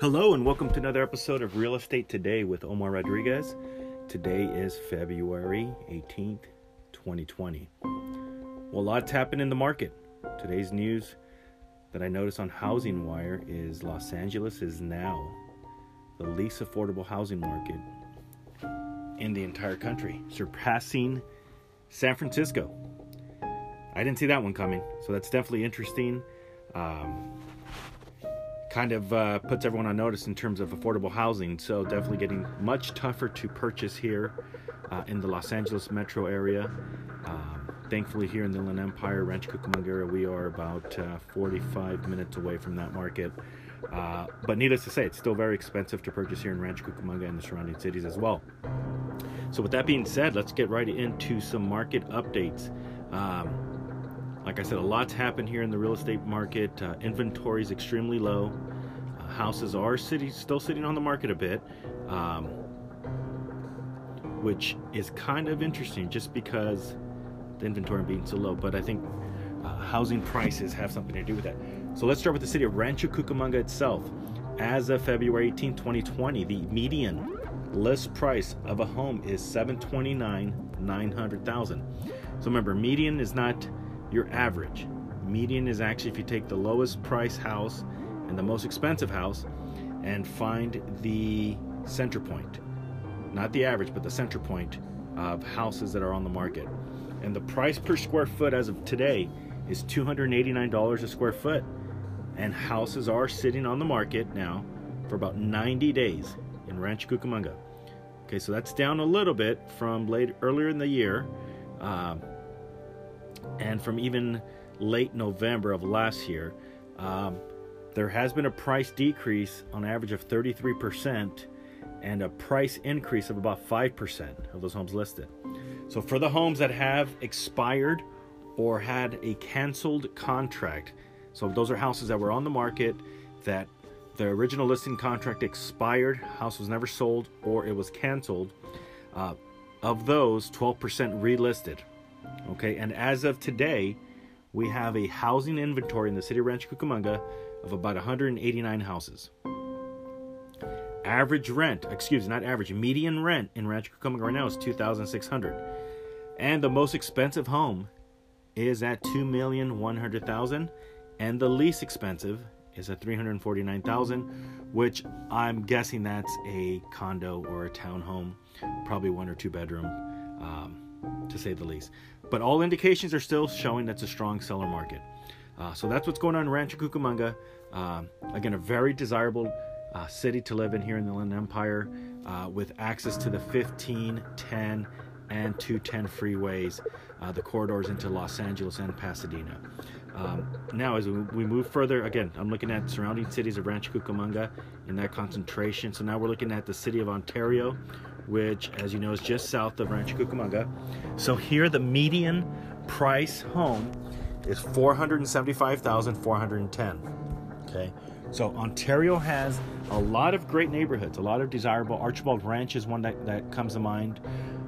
Hello, and welcome to another episode of Real Estate Today with Omar Rodriguez. Today is February 18th, 2020. Well, a lot's happened in the market. Today's news that I noticed on Housing Wire is Los Angeles is now the least affordable housing market in the entire country, surpassing San Francisco. I didn't see that one coming, so that's definitely interesting. Um, kind of uh, puts everyone on notice in terms of affordable housing. So definitely getting much tougher to purchase here uh, in the Los Angeles metro area. Um, thankfully, here in the Inland Empire, Rancho Cucamonga we are about uh, 45 minutes away from that market. Uh, but needless to say, it's still very expensive to purchase here in Rancho Cucamonga and the surrounding cities as well. So with that being said, let's get right into some market updates. Um, like I said, a lot's happened here in the real estate market. Uh, inventory is extremely low. Uh, houses are city, still sitting on the market a bit, um, which is kind of interesting just because the inventory being so low. But I think uh, housing prices have something to do with that. So let's start with the city of Rancho Cucamonga itself. As of February 18, 2020, the median list price of a home is 729 900,000. So remember, median is not your average. Median is actually if you take the lowest price house and the most expensive house and find the center point. Not the average, but the center point of houses that are on the market. And the price per square foot as of today is $289 a square foot. And houses are sitting on the market now for about 90 days in Rancho Cucamonga. Okay, so that's down a little bit from late earlier in the year. Uh, and from even late November of last year, um, there has been a price decrease on average of 33% and a price increase of about 5% of those homes listed. So for the homes that have expired or had a canceled contract, so those are houses that were on the market that the original listing contract expired, house was never sold, or it was canceled. Uh, of those, 12% relisted. Okay, and as of today, we have a housing inventory in the city of Rancho Cucamonga of about 189 houses. Average rent, excuse me, not average, median rent in Rancho Cucamonga right now is 2,600, and the most expensive home is at 2,100,000, and the least expensive is at 349,000, which I'm guessing that's a condo or a townhome, probably one or two bedroom. Um, to say the least. But all indications are still showing that's a strong seller market. Uh, so that's what's going on in Rancho Cucamonga. Uh, again, a very desirable uh, city to live in here in the Inland Empire uh, with access to the 15, 10, and 210 freeways, uh, the corridors into Los Angeles and Pasadena. Um, now, as we move further, again, I'm looking at surrounding cities of Rancho Cucamonga in that concentration. So now we're looking at the city of Ontario, which, as you know, is just south of Rancho Cucamonga. So here, the median price home is 475,410. Okay, so Ontario has a lot of great neighborhoods, a lot of desirable. Archibald Ranch is one that, that comes to mind.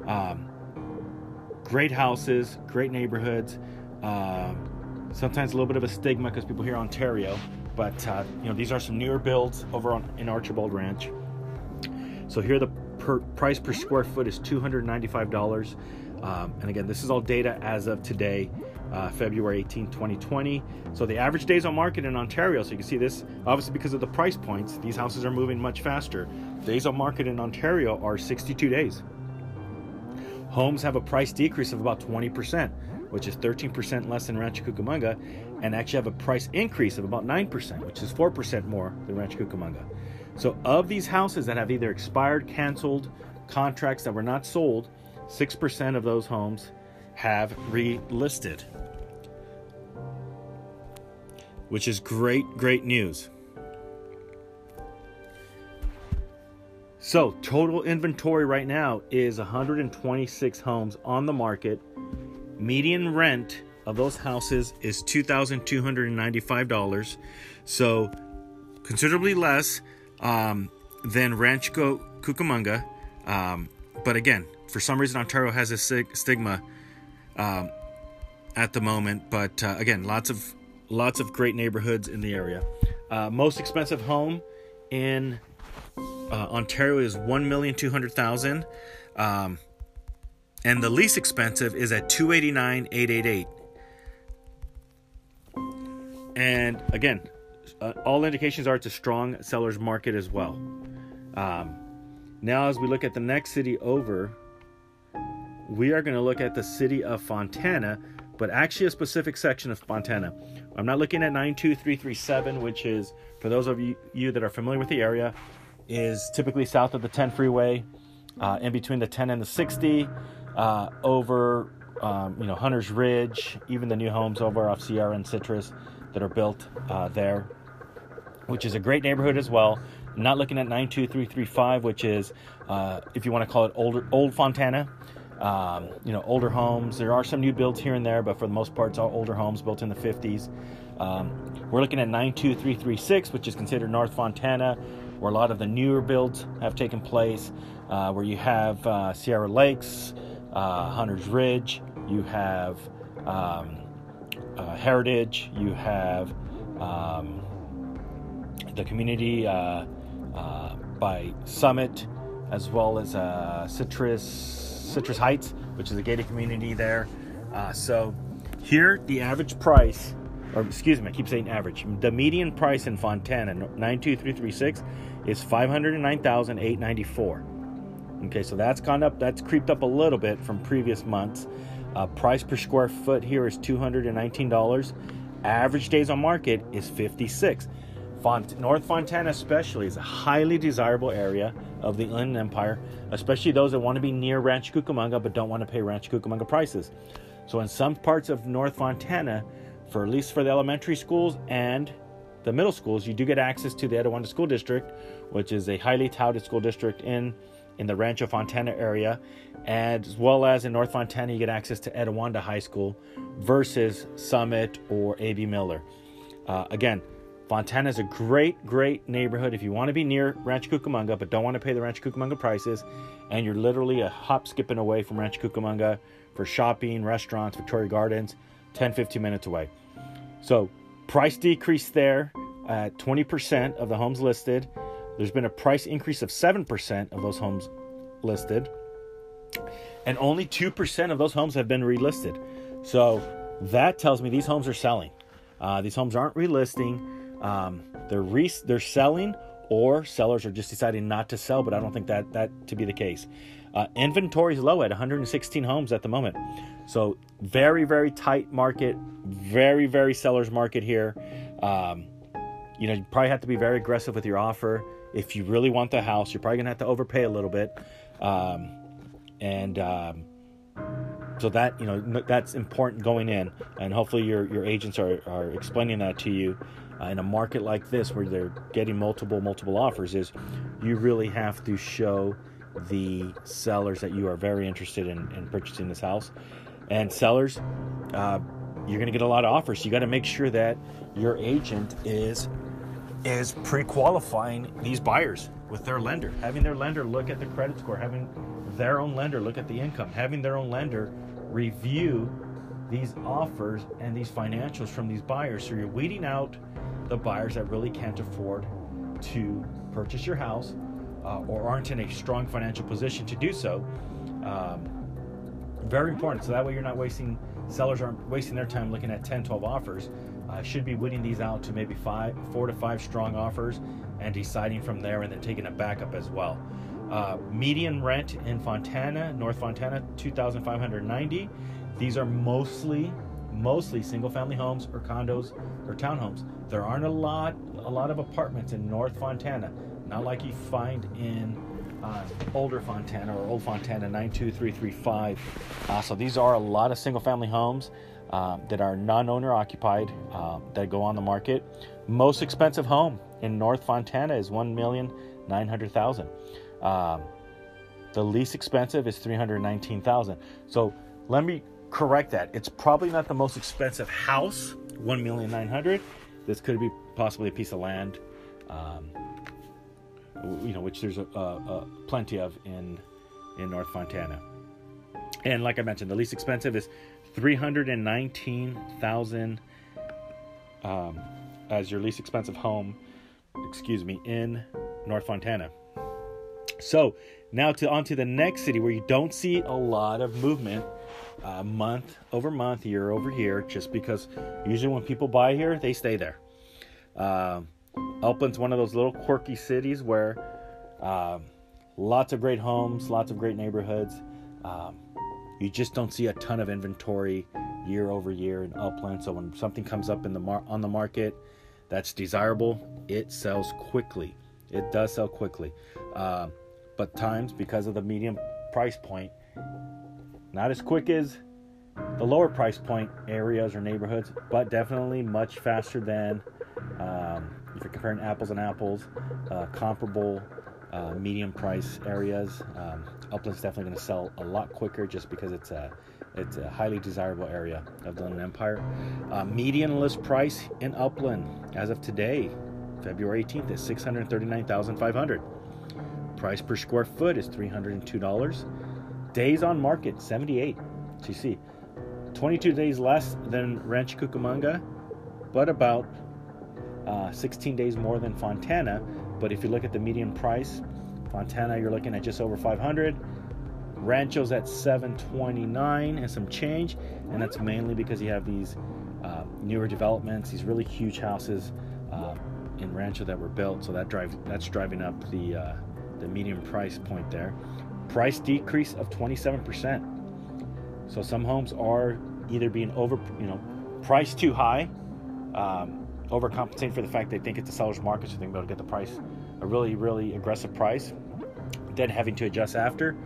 Um, great houses, great neighborhoods. Uh, sometimes a little bit of a stigma because people hear Ontario, but uh, you know these are some newer builds over on in Archibald Ranch. So here the per, price per square foot is $295. Um, and again, this is all data as of today, uh, February 18, 2020. So the average days on market in Ontario, so you can see this, obviously because of the price points, these houses are moving much faster. Days on market in Ontario are 62 days. Homes have a price decrease of about 20%, which is 13% less than Rancho Cucamonga, and actually have a price increase of about 9%, which is 4% more than Rancho Cucamonga. So, of these houses that have either expired, canceled, contracts that were not sold, 6% of those homes have relisted. Which is great, great news. So, total inventory right now is 126 homes on the market. Median rent of those houses is $2,295. So, considerably less um, than Rancho Cucamonga. Um, but again, for some reason, Ontario has a stigma um, at the moment. But uh, again, lots of lots of great neighborhoods in the area. Uh, most expensive home in uh, Ontario is one million two hundred thousand, um, and the least expensive is at two eighty nine eight eight eight. And again, uh, all indications are it's a strong seller's market as well. Um, now, as we look at the next city over, we are going to look at the city of Fontana, but actually a specific section of Fontana. I'm not looking at 92337, which is, for those of you, that are familiar with the area, is typically south of the 10 freeway, uh, in between the 10 and the 60, uh, over um, you know Hunter's Ridge, even the new homes over off Sierra and Citrus that are built uh, there, which is a great neighborhood as well. Not looking at 92335, which is, uh, if you want to call it older, old Fontana. Um, you know, older homes. There are some new builds here and there, but for the most part, it's all older homes built in the 50s. Um, we're looking at 92336, which is considered North Fontana, where a lot of the newer builds have taken place, uh, where you have uh, Sierra Lakes, uh, Hunter's Ridge, you have um, uh, Heritage, you have um, the community uh, uh, by Summit, as well as Citrus Citrus Heights, which is a gated community there. Uh, so here, the average price, or excuse me, I keep saying average. The median price in Fontana, 92336, is 509,894. Okay, so that's gone up, that's creeped up a little bit from previous months. Uh, price per square foot here is $219. Average days on market is 56. Font- North Fontana, especially, is a highly desirable area of the Inland Empire, especially those that want to be near Rancho Cucamonga but don't want to pay Rancho Cucamonga prices. So, in some parts of North Fontana, for at least for the elementary schools and the middle schools, you do get access to the Etiwanda School District, which is a highly touted school district in in the Rancho Fontana area, as well as in North Fontana, you get access to Etiwanda High School versus Summit or A.B. Miller. Uh, again, Fontana is a great, great neighborhood if you want to be near Rancho Cucamonga but don't want to pay the Rancho Cucamonga prices, and you're literally a hop skipping away from Rancho Cucamonga for shopping, restaurants, Victoria Gardens, 10 15 minutes away. So, price decrease there at 20% of the homes listed. There's been a price increase of 7% of those homes listed, and only 2% of those homes have been relisted. So, that tells me these homes are selling. Uh, these homes aren't relisting um, they're re- they're selling or sellers are just deciding not to sell, but I don't think that that to be the case. Uh, inventory is low at 116 homes at the moment, so very very tight market, very very sellers market here. Um, you know, you probably have to be very aggressive with your offer if you really want the house. You're probably gonna have to overpay a little bit, um, and um, so that you know that's important going in, and hopefully your your agents are are explaining that to you uh, in a market like this where they're getting multiple multiple offers is you really have to show the sellers that you are very interested in, in purchasing this house. And sellers uh, you're going to get a lot of offers. You got to make sure that your agent is is pre-qualifying these buyers with their lender. Having their lender look at the credit score having their own lender look at the income having their own lender review these offers and these financials from these buyers. So you're weeding out the buyers that really can't afford to purchase your house uh, or aren't in a strong financial position to do so. Um, very important. So that way you're not wasting, sellers aren't wasting their time looking at 10, 12 offers. Uh, should be weeding these out to maybe five, four to five strong offers and deciding from there and then taking a backup as well. Uh, median rent in Fontana, North Fontana, 2,590. These are mostly mostly single family homes or condos or townhomes. There aren't a lot a lot of apartments in North Fontana, not like you find in uh, older Fontana or old Fontana 92335. Uh, so these are a lot of single family homes uh, that are non-owner occupied uh, that go on the market. Most expensive home in North Fontana is one million nine hundred thousand. Um, the least expensive is three hundred nineteen thousand. So let me correct that. It's probably not the most expensive house, one million nine hundred. This could be possibly a piece of land, um, you know, which there's a, a, a plenty of in in North Fontana. And like I mentioned, the least expensive is three hundred and nineteen thousand um, as your least expensive home. Excuse me, in North Fontana. So now to on to the next city where you don't see a lot of movement uh, month over month, year over year, just because usually when people buy here, they stay there. Uh, Upland's one of those little quirky cities where uh, lots of great homes, lots of great neighborhoods. Um, you just don't see a ton of inventory year over year in Upland. So when something comes up in the mar- on the market that's desirable, it sells quickly. It does sell quickly. Uh, but times because of the medium price point, not as quick as the lower price point areas or neighborhoods, but definitely much faster than um, if you're comparing apples and apples, uh, comparable uh, medium price areas. Um, Upland's definitely going to sell a lot quicker just because it's a it's a highly desirable area of the Inland Empire. Uh, median list price in Upland as of today, February 18th, is 639,500. Price per square foot is $302. Days on market 78. So you see, 22 days less than Rancho Cucamonga, but about uh, 16 days more than Fontana. But if you look at the median price, Fontana you're looking at just over 500. Rancho's at 729 and some change, and that's mainly because you have these uh, newer developments, these really huge houses uh, in Rancho that were built. So that drive that's driving up the uh, the median price point there. Price decrease of 27%. So some homes are either being over, you know, priced too high, um, overcompensating for the fact they think it's a seller's market, so they can be able to get the price a really, really aggressive price, then having to adjust after.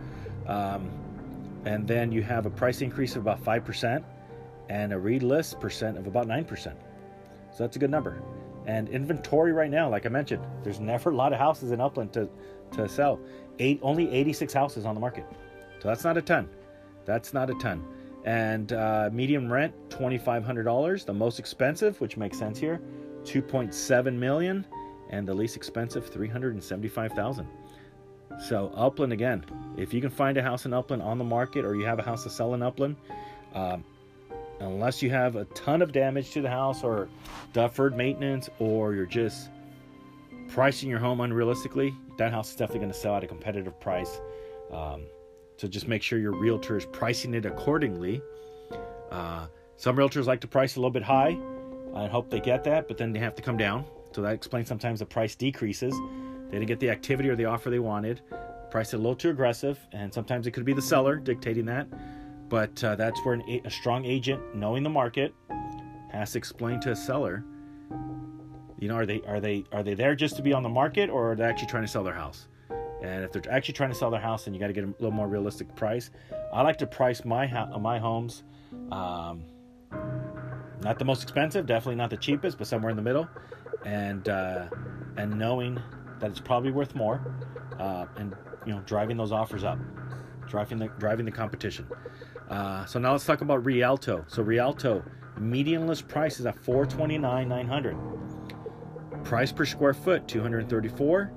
Um, and then you have a price increase of about 5% and a read relist percent of about 9%. So that's a good number. And inventory right now, like I mentioned, there's never a lot of houses in Upland to, to sell. Eight, only 86 houses on the market. So that's not a ton. That's not a ton. And uh, medium rent, $2,500. The most expensive, which makes sense here, 2.7 million. And the least expensive, 375,000. So Upland again, if you can find a house in Upland on the market, or you have a house to sell in Upland, um, unless you have a ton of damage to the house, or deferred maintenance, or you're just pricing your home unrealistically, that house is definitely going to sell at a competitive price. Um, so just make sure your realtor is pricing it accordingly. Uh, some realtors like to price a little bit high. I hope they get that, but then they have to come down. So that explains sometimes the price decreases. They didn't get the activity or the offer they wanted. Priced it a little too aggressive, and sometimes it could be the seller dictating that. But uh, that's where an, a strong agent, knowing the market, has to explain to a seller. You know, are they are they are they there just to be on the market, or are they actually trying to sell their house? And if they're actually trying to sell their house, then you got to get a little more realistic price. I like to price my my homes, um, not the most expensive, definitely not the cheapest, but somewhere in the middle, and uh, and knowing that it's probably worth more, uh, and you know driving those offers up, driving the driving the competition. Uh, so now let's talk about Rialto. So Rialto median list price is at 429 900. Price per square foot 234.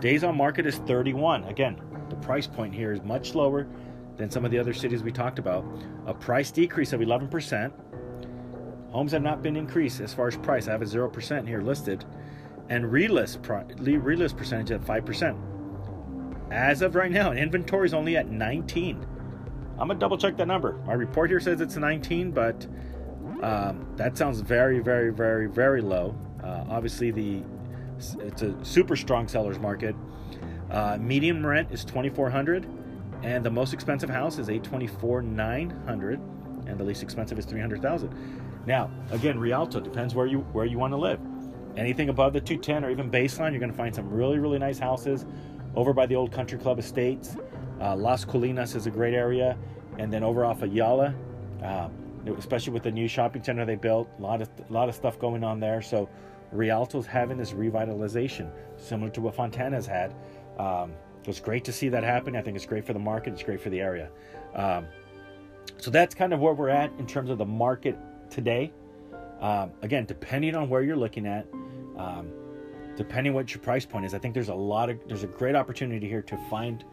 Days on market is 31. Again, the price point here is much lower than some of the other cities we talked about. A price decrease of 11%. Homes have not been increased as far as price. I have a 0% here listed and relist relist percentage at 5%. As of right now, inventory is only at 19. I'm gonna double check that number. My report here says it's 19, but um, that sounds very, very, very, very low. Uh, obviously, the it's a super strong sellers market. Uh, medium rent is 2,400, and the most expensive house is 824 900, and the least expensive is 300,000. Now, again, Rialto depends where you where you want to live. Anything above the 210 or even baseline, you're going to find some really, really nice houses over by the old Country Club Estates. Uh, Las Colinas is a great area. And then over off Ayala, uh, especially with the new shopping center they built, a lot of, a lot of stuff going on there. So Rialto's having this revitalization, similar to what Fontana's had. Um, so it's great to see that happen. I think it's great for the market. It's great for the area. Um, so that's kind of where we're at in terms of the market today. Um, again, depending on where you're looking at, um, depending what your price point is, I think there's a lot of there's a great opportunity here to find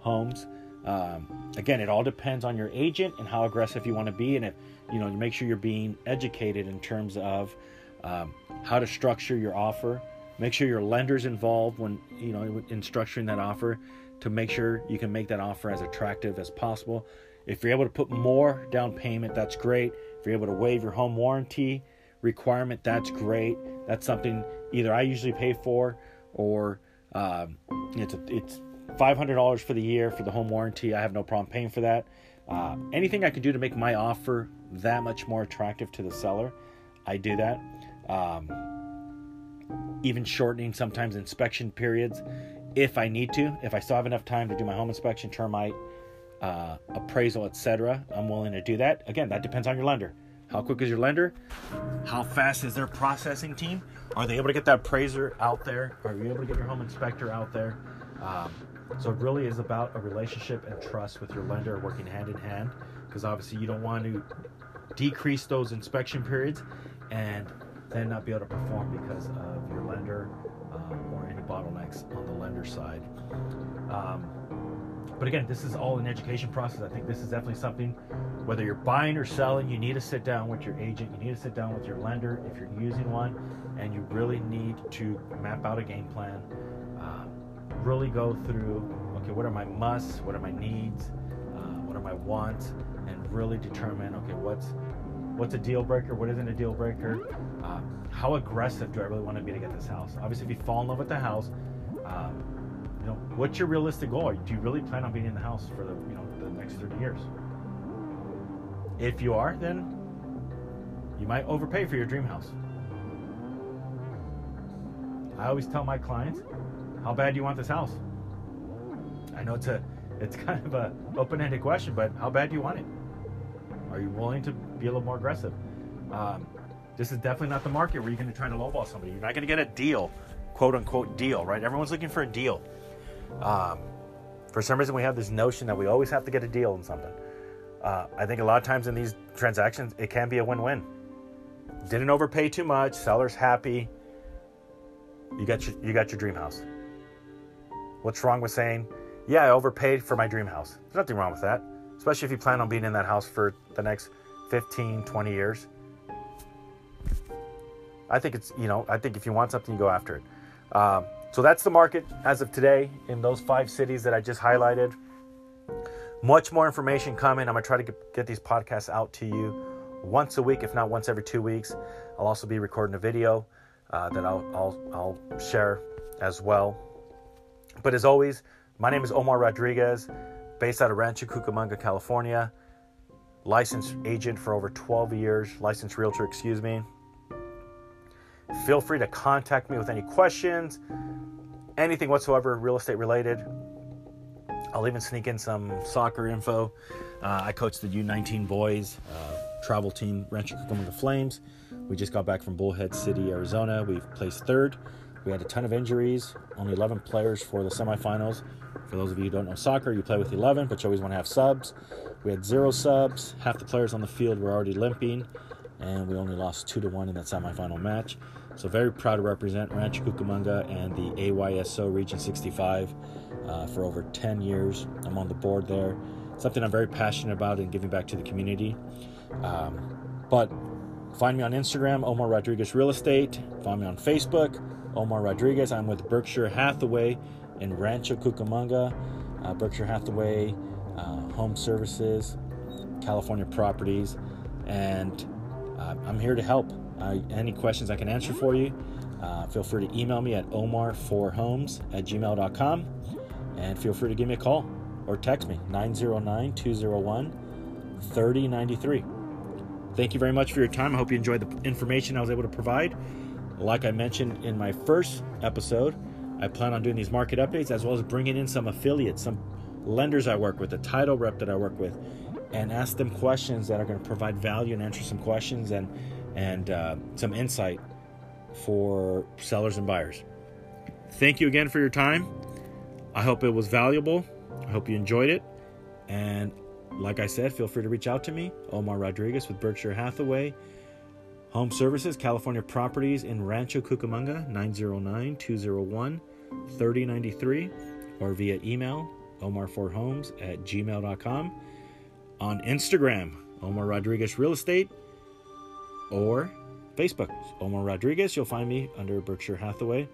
homes. Um, again, it all depends on your agent and how aggressive you want to be, and if you know, you make sure you're being educated in terms of um, how to structure your offer, Make sure your lender's involved when you know in structuring that offer to make sure you can make that offer as attractive as possible. If you're able to put more down payment, that's great. If you're able to waive your home warranty requirement, that's great. That's something either I usually pay for or um, it's a, it's five hundred dollars for the year for the home warranty. I have no problem paying for that. Uh, anything I can do to make my offer that much more attractive to the seller, I do that. Um, even shortening sometimes inspection periods if I need to. If I still have enough time to do my home inspection, termite, uh, appraisal, etc., I'm willing to do that. Again, that depends on your lender. How quick is your lender? How fast is their processing team? Are they able to get that appraiser out there? Are you able to get your home inspector out there? Um, so it really is about a relationship and trust with your lender working hand in hand because obviously you don't want to decrease those inspection periods and then not be able to perform because of your lender uh, or any bottlenecks on the lender side. Um, but again, this is all an education process. I think this is definitely something, whether you're buying or selling, you need to sit down with your agent, you need to sit down with your lender if you're using one, and you really need to map out a game plan. Really go through, okay, what are my musts, what are my needs, uh, what are my wants, and really determine, okay, what's what's a deal breaker, what isn't a deal breaker, uh, how aggressive do I really want to be to get this house? Obviously, if you fall in love with the house, um, you know, what's your realistic goal? Do you really plan on being in the house for the you know the next 30 years? If you are, then you might overpay for your dream house. I always tell my clients, how bad do you want this house? I know it's a it's kind of a open-ended question, but how bad do you want it? Are you willing to be a little more aggressive? Um, this is definitely not the market where you're going to try to lowball somebody. You're not going to get a deal, quote unquote deal, right? Everyone's looking for a deal. Um, for some reason, we have this notion that we always have to get a deal in something. Uh, I think a lot of times in these transactions, it can be a win-win. Didn't overpay too much. Seller's happy. You got your you got your dream house. What's wrong with saying, "Yeah, I overpaid for my dream house"? There's nothing wrong with that, especially if you plan on being in that house for the next 15, 20 years. I think it's you know I think if you want something, you go after it. Um, so that's the market as of today in those five cities that I just highlighted. Much more information coming. I'm going to try to get these podcasts out to you once a week, if not once every two weeks. I'll also be recording a video uh, that I'll, I'll, I'll share as well. But as always, my name is Omar Rodriguez, based out of Rancho Cucamonga, California. Licensed agent for over 12 years, licensed realtor, excuse me. Feel free to contact me with any questions, anything whatsoever real estate related. I'll even sneak in some soccer info. Uh, I coach the U19 boys uh, travel team, Rancho Cucamonga Flames. We just got back from Bullhead City, Arizona. We've placed third. We had a ton of injuries, only 11 players for the semifinals. For those of you who don't know soccer, you play with 11, but you always want to have subs. We had zero subs. Half the players on the field were already limping, and we only lost 2 to 1 in that semifinal match. So very proud to represent Rancho Cucamonga and the AYSO Region 65 uh, for over 10 years. I'm on the board there. Something I'm very passionate about and giving back to the community. Um, but find me on Instagram, Omar Rodriguez Real Estate. Find me on Facebook, Omar Rodriguez. I'm with Berkshire Hathaway in Rancho Cucamonga. Uh, Berkshire Hathaway uh, Home Services, California Properties, and uh, I'm here to help. Any questions I can answer for you, uh, feel free to email me at omar4homes at gmail.com and feel free to give me a call or text me 909 201 3093. Thank you very much for your time. I hope you enjoyed the information I was able to provide. Like I mentioned in my first episode, I plan on doing these market updates as well as bringing in some affiliates, some lenders I work with, a title rep that I work with, and ask them questions that are going to provide value and answer some questions and and uh, some insight for sellers and buyers. Thank you again for your time. I hope it was valuable. I hope you enjoyed it. And like I said, feel free to reach out to me, Omar Rodriguez with Berkshire Hathaway Home Services, California Properties in Rancho Cucamonga, 909 201 3093, or via email, omar4homes at gmail.com. On Instagram, Omar Rodriguez Real Estate or Facebook, Omar Rodriguez. You'll find me under Berkshire Hathaway.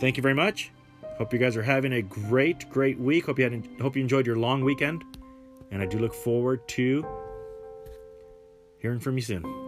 Thank you very much. Hope you guys are having a great, great week. Hope you had, hope you enjoyed your long weekend, and I do look forward to hearing from you soon.